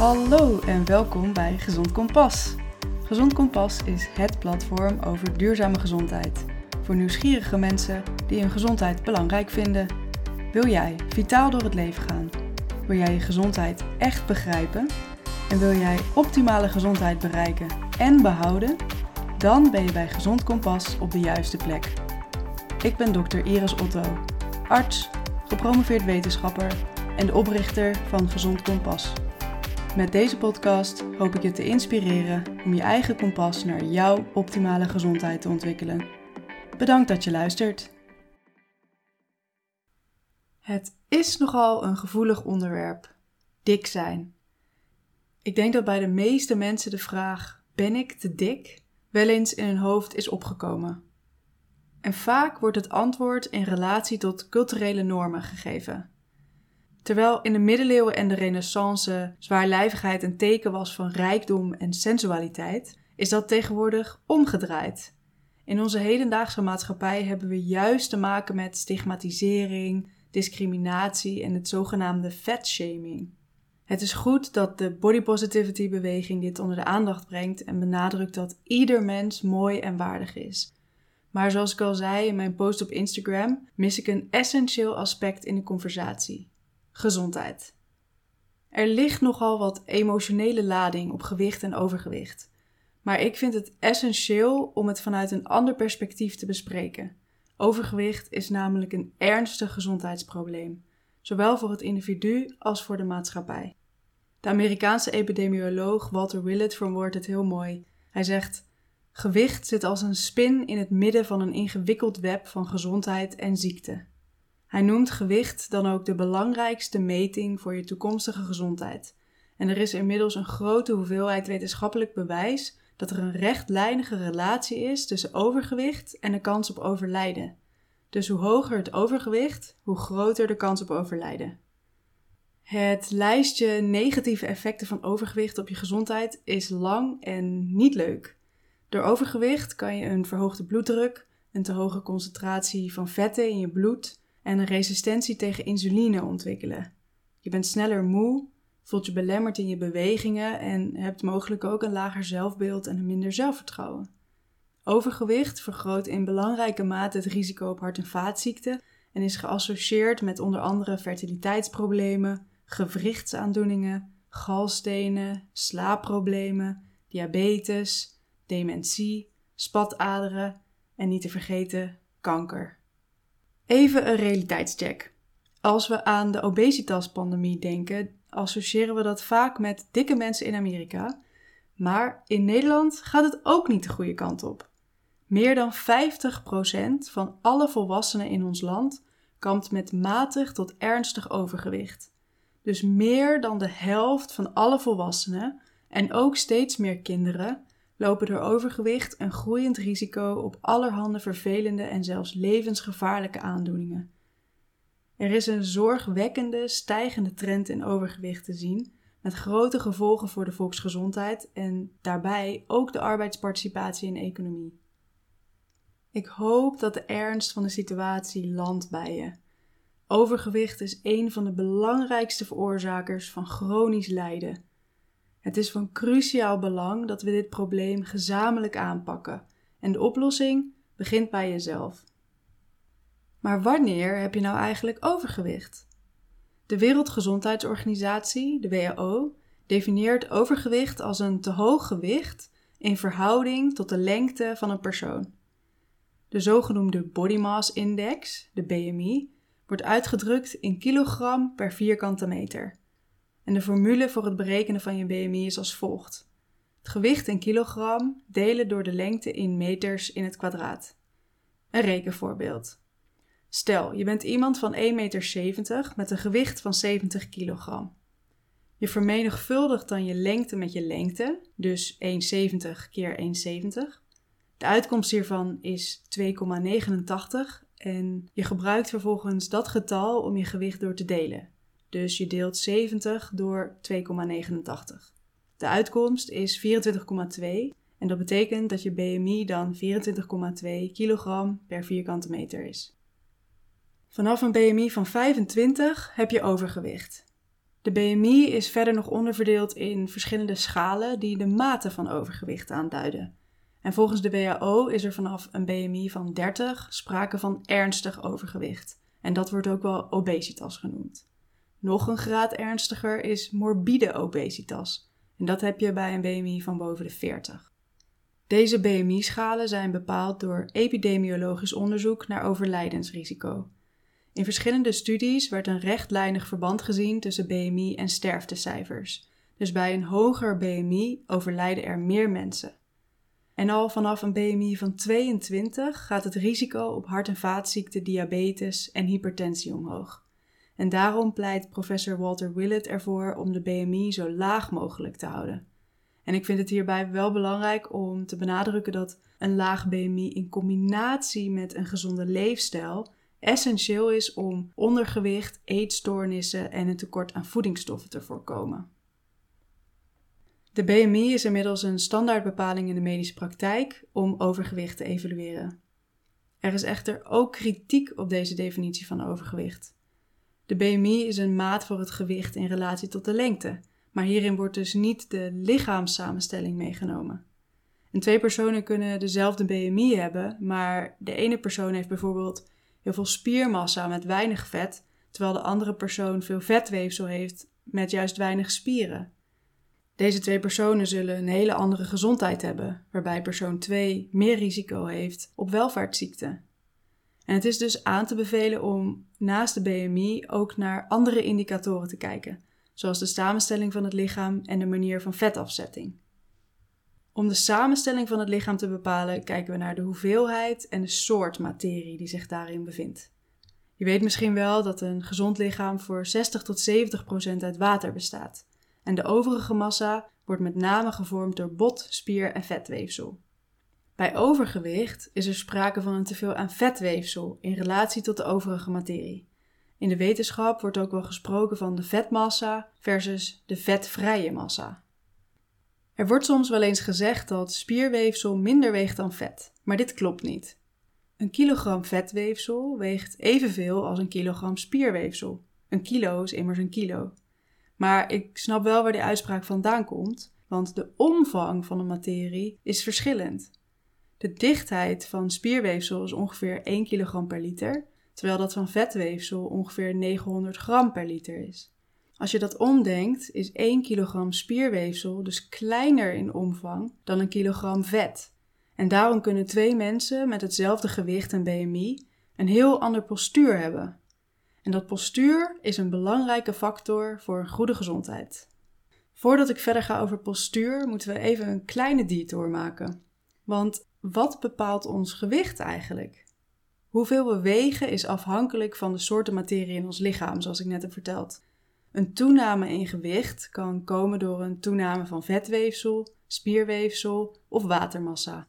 Hallo en welkom bij Gezond Kompas. Gezond Kompas is het platform over duurzame gezondheid. Voor nieuwsgierige mensen die hun gezondheid belangrijk vinden. Wil jij vitaal door het leven gaan? Wil jij je gezondheid echt begrijpen? En wil jij optimale gezondheid bereiken en behouden? Dan ben je bij Gezond Kompas op de juiste plek. Ik ben dokter Iris Otto, arts, gepromoveerd wetenschapper en de oprichter van Gezond Kompas. Met deze podcast hoop ik je te inspireren om je eigen kompas naar jouw optimale gezondheid te ontwikkelen. Bedankt dat je luistert. Het is nogal een gevoelig onderwerp: dik zijn. Ik denk dat bij de meeste mensen de vraag: ben ik te dik? wel eens in hun hoofd is opgekomen. En vaak wordt het antwoord in relatie tot culturele normen gegeven. Terwijl in de middeleeuwen en de renaissance zwaarlijvigheid een teken was van rijkdom en sensualiteit, is dat tegenwoordig omgedraaid. In onze hedendaagse maatschappij hebben we juist te maken met stigmatisering, discriminatie en het zogenaamde fatshaming. Het is goed dat de body positivity beweging dit onder de aandacht brengt en benadrukt dat ieder mens mooi en waardig is. Maar zoals ik al zei in mijn post op Instagram, mis ik een essentieel aspect in de conversatie gezondheid. Er ligt nogal wat emotionele lading op gewicht en overgewicht. Maar ik vind het essentieel om het vanuit een ander perspectief te bespreken. Overgewicht is namelijk een ernstig gezondheidsprobleem, zowel voor het individu als voor de maatschappij. De Amerikaanse epidemioloog Walter Willett verwoordt het heel mooi. Hij zegt: Gewicht zit als een spin in het midden van een ingewikkeld web van gezondheid en ziekte. Hij noemt gewicht dan ook de belangrijkste meting voor je toekomstige gezondheid. En er is inmiddels een grote hoeveelheid wetenschappelijk bewijs dat er een rechtlijnige relatie is tussen overgewicht en de kans op overlijden. Dus hoe hoger het overgewicht, hoe groter de kans op overlijden. Het lijstje negatieve effecten van overgewicht op je gezondheid is lang en niet leuk. Door overgewicht kan je een verhoogde bloeddruk, een te hoge concentratie van vetten in je bloed, en een resistentie tegen insuline ontwikkelen. Je bent sneller moe, voelt je belemmerd in je bewegingen en hebt mogelijk ook een lager zelfbeeld en een minder zelfvertrouwen. Overgewicht vergroot in belangrijke mate het risico op hart- en vaatziekten en is geassocieerd met onder andere fertiliteitsproblemen, gewrichtsaandoeningen, galstenen, slaapproblemen, diabetes, dementie, spataderen en niet te vergeten kanker. Even een realiteitscheck. Als we aan de obesitaspandemie denken, associëren we dat vaak met dikke mensen in Amerika. Maar in Nederland gaat het ook niet de goede kant op. Meer dan 50% van alle volwassenen in ons land kampt met matig tot ernstig overgewicht. Dus meer dan de helft van alle volwassenen en ook steeds meer kinderen lopen door overgewicht een groeiend risico op allerhande vervelende en zelfs levensgevaarlijke aandoeningen. Er is een zorgwekkende stijgende trend in overgewicht te zien, met grote gevolgen voor de volksgezondheid en daarbij ook de arbeidsparticipatie de economie. Ik hoop dat de ernst van de situatie landt bij je. Overgewicht is een van de belangrijkste veroorzakers van chronisch lijden. Het is van cruciaal belang dat we dit probleem gezamenlijk aanpakken en de oplossing begint bij jezelf. Maar wanneer heb je nou eigenlijk overgewicht? De Wereldgezondheidsorganisatie, de WHO, definieert overgewicht als een te hoog gewicht in verhouding tot de lengte van een persoon. De zogenoemde Body Mass Index, de BMI, wordt uitgedrukt in kilogram per vierkante meter. De formule voor het berekenen van je BMI is als volgt. Het gewicht in kilogram delen door de lengte in meters in het kwadraat. Een rekenvoorbeeld. Stel, je bent iemand van 1,70 meter met een gewicht van 70 kilogram. Je vermenigvuldigt dan je lengte met je lengte, dus 1,70 keer 1,70. De uitkomst hiervan is 2,89 en je gebruikt vervolgens dat getal om je gewicht door te delen. Dus je deelt 70 door 2,89. De uitkomst is 24,2 en dat betekent dat je BMI dan 24,2 kilogram per vierkante meter is. Vanaf een BMI van 25 heb je overgewicht. De BMI is verder nog onderverdeeld in verschillende schalen die de mate van overgewicht aanduiden. En volgens de WHO is er vanaf een BMI van 30 sprake van ernstig overgewicht. En dat wordt ook wel obesitas genoemd. Nog een graad ernstiger is morbide obesitas. En dat heb je bij een BMI van boven de 40. Deze BMI-schalen zijn bepaald door epidemiologisch onderzoek naar overlijdensrisico. In verschillende studies werd een rechtlijnig verband gezien tussen BMI en sterftecijfers. Dus bij een hoger BMI overlijden er meer mensen. En al vanaf een BMI van 22 gaat het risico op hart- en vaatziekten, diabetes en hypertensie omhoog. En daarom pleit professor Walter Willett ervoor om de BMI zo laag mogelijk te houden. En ik vind het hierbij wel belangrijk om te benadrukken dat een laag BMI in combinatie met een gezonde leefstijl essentieel is om ondergewicht, eetstoornissen en een tekort aan voedingsstoffen te voorkomen. De BMI is inmiddels een standaardbepaling in de medische praktijk om overgewicht te evalueren. Er is echter ook kritiek op deze definitie van overgewicht. De BMI is een maat voor het gewicht in relatie tot de lengte, maar hierin wordt dus niet de lichaamssamenstelling meegenomen. En twee personen kunnen dezelfde BMI hebben, maar de ene persoon heeft bijvoorbeeld heel veel spiermassa met weinig vet, terwijl de andere persoon veel vetweefsel heeft met juist weinig spieren. Deze twee personen zullen een hele andere gezondheid hebben, waarbij persoon 2 meer risico heeft op welvaartsziekten. En het is dus aan te bevelen om naast de BMI ook naar andere indicatoren te kijken, zoals de samenstelling van het lichaam en de manier van vetafzetting. Om de samenstelling van het lichaam te bepalen, kijken we naar de hoeveelheid en de soort materie die zich daarin bevindt. Je weet misschien wel dat een gezond lichaam voor 60 tot 70 procent uit water bestaat. En de overige massa wordt met name gevormd door bot, spier en vetweefsel. Bij overgewicht is er sprake van een teveel aan vetweefsel in relatie tot de overige materie. In de wetenschap wordt ook wel gesproken van de vetmassa versus de vetvrije massa. Er wordt soms wel eens gezegd dat spierweefsel minder weegt dan vet, maar dit klopt niet. Een kilogram vetweefsel weegt evenveel als een kilogram spierweefsel. Een kilo is immers een kilo. Maar ik snap wel waar die uitspraak vandaan komt, want de omvang van de materie is verschillend. De dichtheid van spierweefsel is ongeveer 1 kilogram per liter, terwijl dat van vetweefsel ongeveer 900 gram per liter is. Als je dat omdenkt, is 1 kilogram spierweefsel dus kleiner in omvang dan een kilogram vet. En daarom kunnen twee mensen met hetzelfde gewicht en BMI een heel ander postuur hebben. En dat postuur is een belangrijke factor voor een goede gezondheid. Voordat ik verder ga over postuur, moeten we even een kleine detour maken. Want wat bepaalt ons gewicht eigenlijk? Hoeveel we wegen is afhankelijk van de soorten materie in ons lichaam, zoals ik net heb verteld. Een toename in gewicht kan komen door een toename van vetweefsel, spierweefsel of watermassa.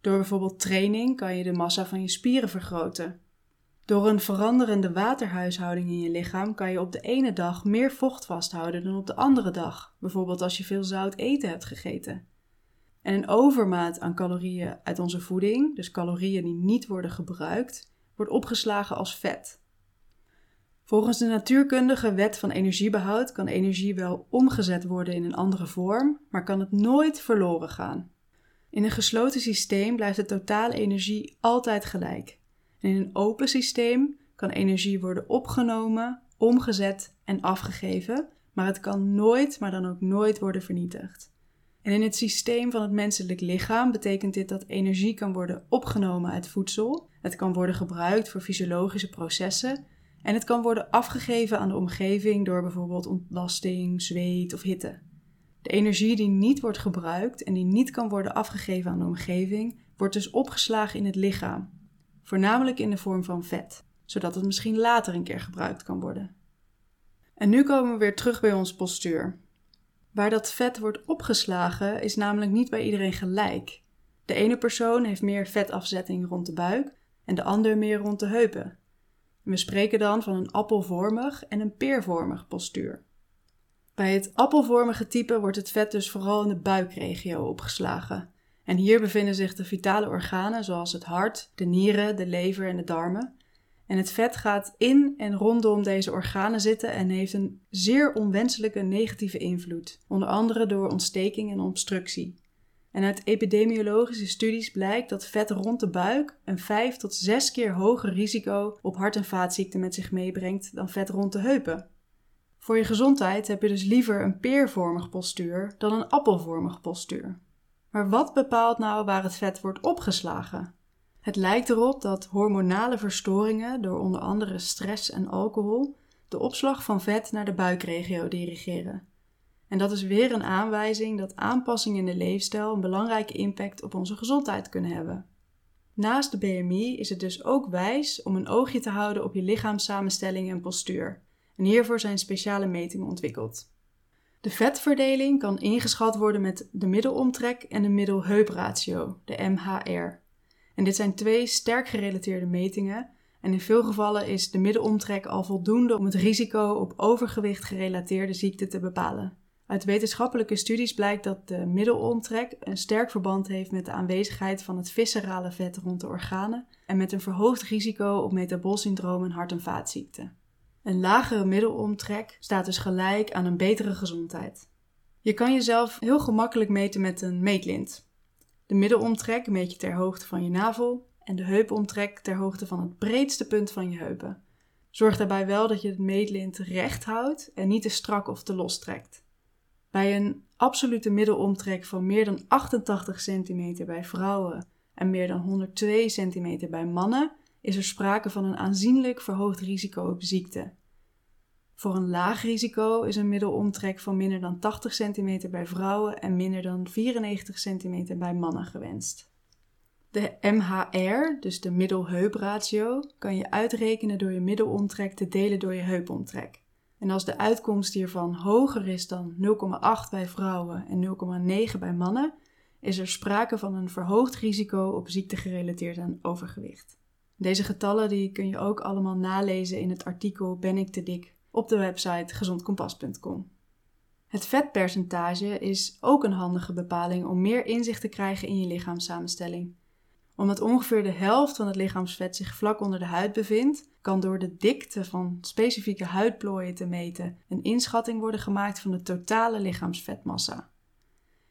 Door bijvoorbeeld training kan je de massa van je spieren vergroten. Door een veranderende waterhuishouding in je lichaam kan je op de ene dag meer vocht vasthouden dan op de andere dag, bijvoorbeeld als je veel zout eten hebt gegeten. En een overmaat aan calorieën uit onze voeding, dus calorieën die niet worden gebruikt, wordt opgeslagen als vet. Volgens de natuurkundige wet van energiebehoud kan energie wel omgezet worden in een andere vorm, maar kan het nooit verloren gaan. In een gesloten systeem blijft de totale energie altijd gelijk. In een open systeem kan energie worden opgenomen, omgezet en afgegeven, maar het kan nooit, maar dan ook nooit worden vernietigd. En in het systeem van het menselijk lichaam betekent dit dat energie kan worden opgenomen uit voedsel, het kan worden gebruikt voor fysiologische processen en het kan worden afgegeven aan de omgeving door bijvoorbeeld ontlasting, zweet of hitte. De energie die niet wordt gebruikt en die niet kan worden afgegeven aan de omgeving, wordt dus opgeslagen in het lichaam, voornamelijk in de vorm van vet, zodat het misschien later een keer gebruikt kan worden. En nu komen we weer terug bij ons postuur. Waar dat vet wordt opgeslagen is namelijk niet bij iedereen gelijk. De ene persoon heeft meer vetafzetting rond de buik en de ander meer rond de heupen. We spreken dan van een appelvormig en een peervormig postuur. Bij het appelvormige type wordt het vet dus vooral in de buikregio opgeslagen. En hier bevinden zich de vitale organen zoals het hart, de nieren, de lever en de darmen. En het vet gaat in en rondom deze organen zitten en heeft een zeer onwenselijke negatieve invloed, onder andere door ontsteking en obstructie. En uit epidemiologische studies blijkt dat vet rond de buik een 5 tot 6 keer hoger risico op hart- en vaatziekten met zich meebrengt dan vet rond de heupen. Voor je gezondheid heb je dus liever een peervormig postuur dan een appelvormig postuur. Maar wat bepaalt nou waar het vet wordt opgeslagen? Het lijkt erop dat hormonale verstoringen door onder andere stress en alcohol de opslag van vet naar de buikregio dirigeren. En dat is weer een aanwijzing dat aanpassingen in de leefstijl een belangrijke impact op onze gezondheid kunnen hebben. Naast de BMI is het dus ook wijs om een oogje te houden op je lichaamssamenstelling en postuur. En hiervoor zijn speciale metingen ontwikkeld. De vetverdeling kan ingeschat worden met de middelomtrek en de middelheupratio, de MHR. En dit zijn twee sterk gerelateerde metingen en in veel gevallen is de middelomtrek al voldoende om het risico op overgewicht gerelateerde ziekte te bepalen. Uit wetenschappelijke studies blijkt dat de middelomtrek een sterk verband heeft met de aanwezigheid van het viscerale vet rond de organen en met een verhoogd risico op metabolsyndroom en hart- en vaatziekten. Een lagere middelomtrek staat dus gelijk aan een betere gezondheid. Je kan jezelf heel gemakkelijk meten met een meetlint. De middelomtrek meet je ter hoogte van je navel en de heupomtrek ter hoogte van het breedste punt van je heupen. Zorg daarbij wel dat je het meetlint recht houdt en niet te strak of te los trekt. Bij een absolute middelomtrek van meer dan 88 cm bij vrouwen en meer dan 102 cm bij mannen is er sprake van een aanzienlijk verhoogd risico op ziekte. Voor een laag risico is een middelomtrek van minder dan 80 cm bij vrouwen en minder dan 94 cm bij mannen gewenst. De MHR, dus de middelheupratio, kan je uitrekenen door je middelomtrek te delen door je heupomtrek. En als de uitkomst hiervan hoger is dan 0,8 bij vrouwen en 0,9 bij mannen, is er sprake van een verhoogd risico op ziekte gerelateerd aan overgewicht. Deze getallen die kun je ook allemaal nalezen in het artikel Ben ik te dik op de website gezondkompas.com. Het vetpercentage is ook een handige bepaling om meer inzicht te krijgen in je lichaamssamenstelling. Omdat ongeveer de helft van het lichaamsvet zich vlak onder de huid bevindt, kan door de dikte van specifieke huidplooien te meten een inschatting worden gemaakt van de totale lichaamsvetmassa.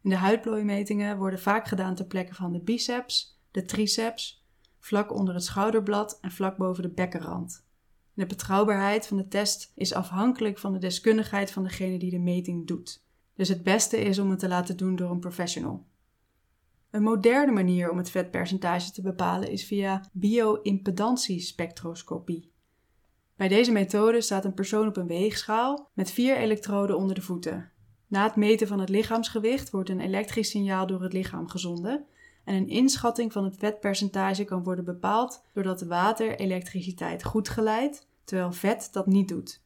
De huidplooimetingen worden vaak gedaan ter plekke van de biceps, de triceps, vlak onder het schouderblad en vlak boven de bekkenrand. De betrouwbaarheid van de test is afhankelijk van de deskundigheid van degene die de meting doet. Dus het beste is om het te laten doen door een professional. Een moderne manier om het vetpercentage te bepalen is via bioimpedantiespectroscopie. Bij deze methode staat een persoon op een weegschaal met vier elektroden onder de voeten. Na het meten van het lichaamsgewicht wordt een elektrisch signaal door het lichaam gezonden en een inschatting van het vetpercentage kan worden bepaald doordat water elektriciteit goed geleidt, terwijl vet dat niet doet.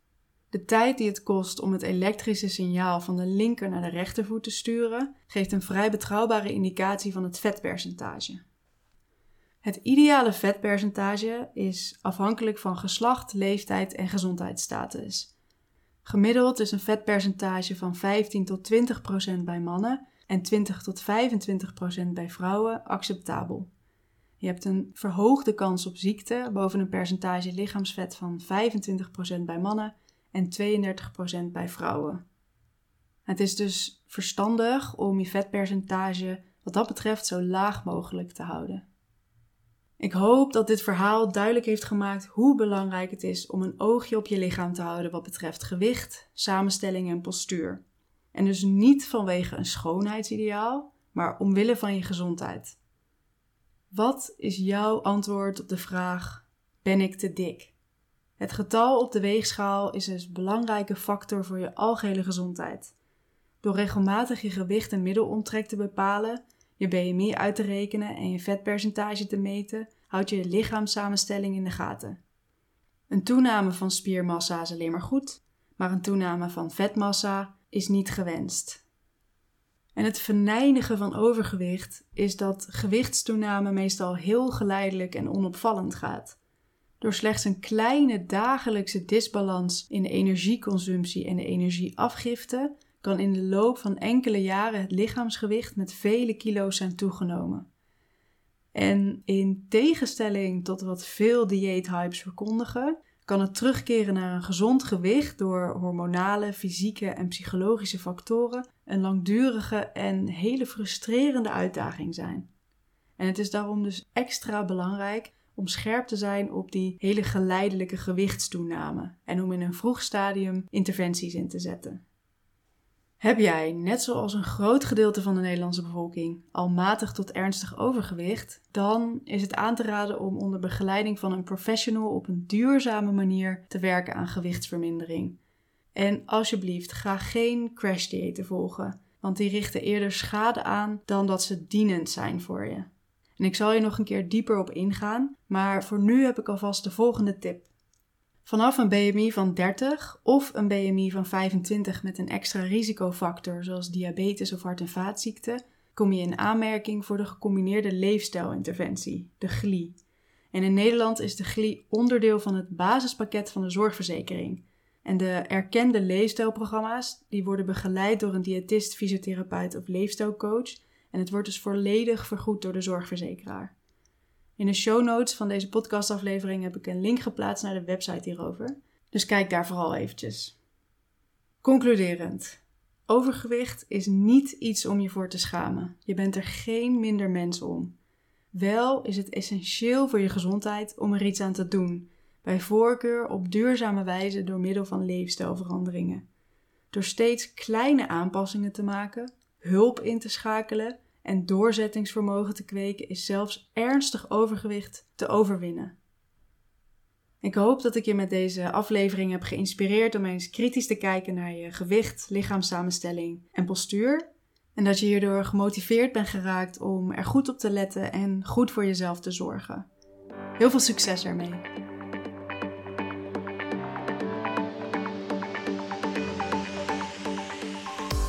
De tijd die het kost om het elektrische signaal van de linker naar de rechtervoet te sturen, geeft een vrij betrouwbare indicatie van het vetpercentage. Het ideale vetpercentage is afhankelijk van geslacht, leeftijd en gezondheidsstatus. Gemiddeld is een vetpercentage van 15 tot 20 procent bij mannen en 20 tot 25 procent bij vrouwen acceptabel. Je hebt een verhoogde kans op ziekte boven een percentage lichaamsvet van 25 procent bij mannen en 32 procent bij vrouwen. Het is dus verstandig om je vetpercentage wat dat betreft zo laag mogelijk te houden. Ik hoop dat dit verhaal duidelijk heeft gemaakt hoe belangrijk het is om een oogje op je lichaam te houden wat betreft gewicht, samenstelling en postuur. En dus niet vanwege een schoonheidsideaal, maar omwille van je gezondheid. Wat is jouw antwoord op de vraag: ben ik te dik? Het getal op de weegschaal is een belangrijke factor voor je algehele gezondheid. Door regelmatig je gewicht en middelomtrek te bepalen, je BMI uit te rekenen en je vetpercentage te meten, houd je je lichaamssamenstelling in de gaten. Een toename van spiermassa is alleen maar goed, maar een toename van vetmassa is niet gewenst. En het venijnigen van overgewicht is dat gewichtstoename meestal heel geleidelijk en onopvallend gaat. Door slechts een kleine dagelijkse disbalans in de energieconsumptie en de energieafgifte kan in de loop van enkele jaren het lichaamsgewicht met vele kilo's zijn toegenomen. En in tegenstelling tot wat veel dieethypes verkondigen, kan het terugkeren naar een gezond gewicht door hormonale, fysieke en psychologische factoren een langdurige en hele frustrerende uitdaging zijn. En het is daarom dus extra belangrijk om scherp te zijn op die hele geleidelijke gewichtstoename en om in een vroeg stadium interventies in te zetten. Heb jij, net zoals een groot gedeelte van de Nederlandse bevolking, al matig tot ernstig overgewicht, dan is het aan te raden om onder begeleiding van een professional op een duurzame manier te werken aan gewichtsvermindering. En alsjeblieft, ga geen crashdiëten volgen, want die richten eerder schade aan dan dat ze dienend zijn voor je. En ik zal je nog een keer dieper op ingaan, maar voor nu heb ik alvast de volgende tip. Vanaf een BMI van 30 of een BMI van 25 met een extra risicofactor zoals diabetes of hart- en vaatziekten kom je in aanmerking voor de gecombineerde leefstijlinterventie, de GLI. En in Nederland is de GLI onderdeel van het basispakket van de zorgverzekering. En de erkende leefstijlprogramma's die worden begeleid door een diëtist, fysiotherapeut of leefstijlcoach en het wordt dus volledig vergoed door de zorgverzekeraar. In de show notes van deze podcastaflevering heb ik een link geplaatst naar de website hierover. Dus kijk daar vooral eventjes. Concluderend. Overgewicht is niet iets om je voor te schamen. Je bent er geen minder mens om. Wel is het essentieel voor je gezondheid om er iets aan te doen. Bij voorkeur op duurzame wijze door middel van leefstijlveranderingen. Door steeds kleine aanpassingen te maken, hulp in te schakelen en doorzettingsvermogen te kweken is zelfs ernstig overgewicht te overwinnen. Ik hoop dat ik je met deze aflevering heb geïnspireerd om eens kritisch te kijken naar je gewicht, lichaamssamenstelling en postuur. En dat je hierdoor gemotiveerd bent geraakt om er goed op te letten en goed voor jezelf te zorgen. Heel veel succes ermee!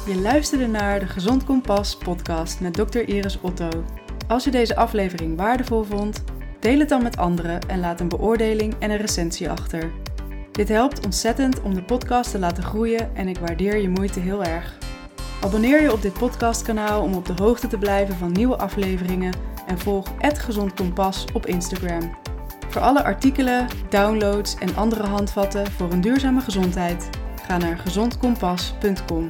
Je luisterde naar de Gezond Kompas podcast met Dr. Iris Otto. Als je deze aflevering waardevol vond, deel het dan met anderen en laat een beoordeling en een recensie achter. Dit helpt ontzettend om de podcast te laten groeien en ik waardeer je moeite heel erg. Abonneer je op dit podcastkanaal om op de hoogte te blijven van nieuwe afleveringen en volg Gezond Kompas op Instagram. Voor alle artikelen, downloads en andere handvatten voor een duurzame gezondheid, ga naar gezondkompas.com.